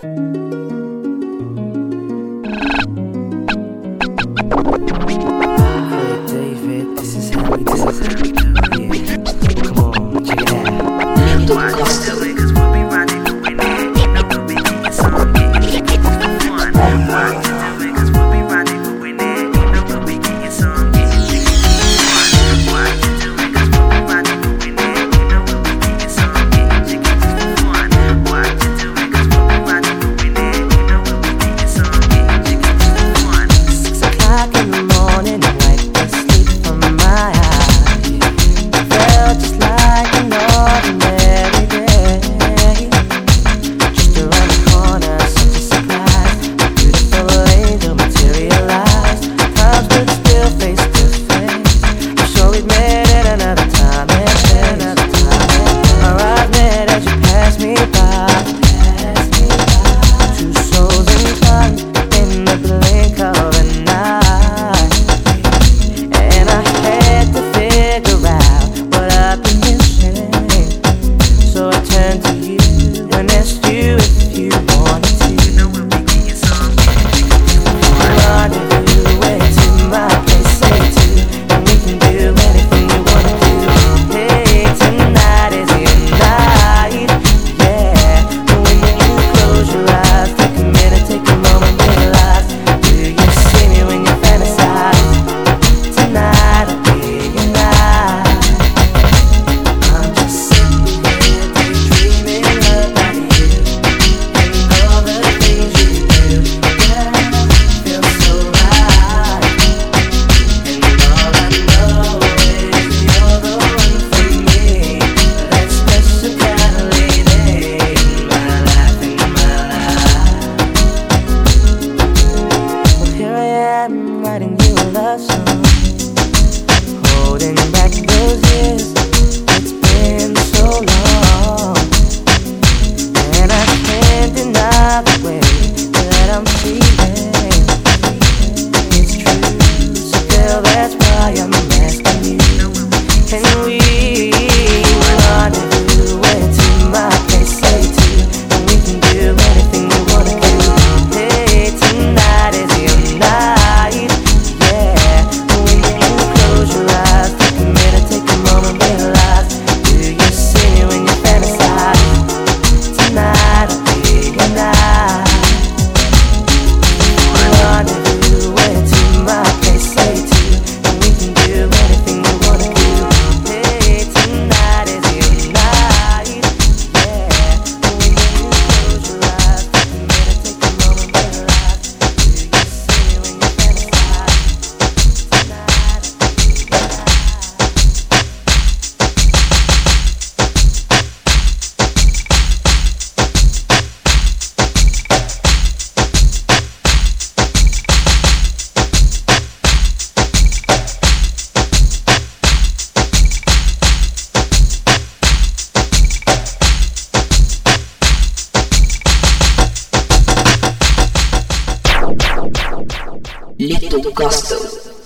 Música I'm feeling. Little Gusto.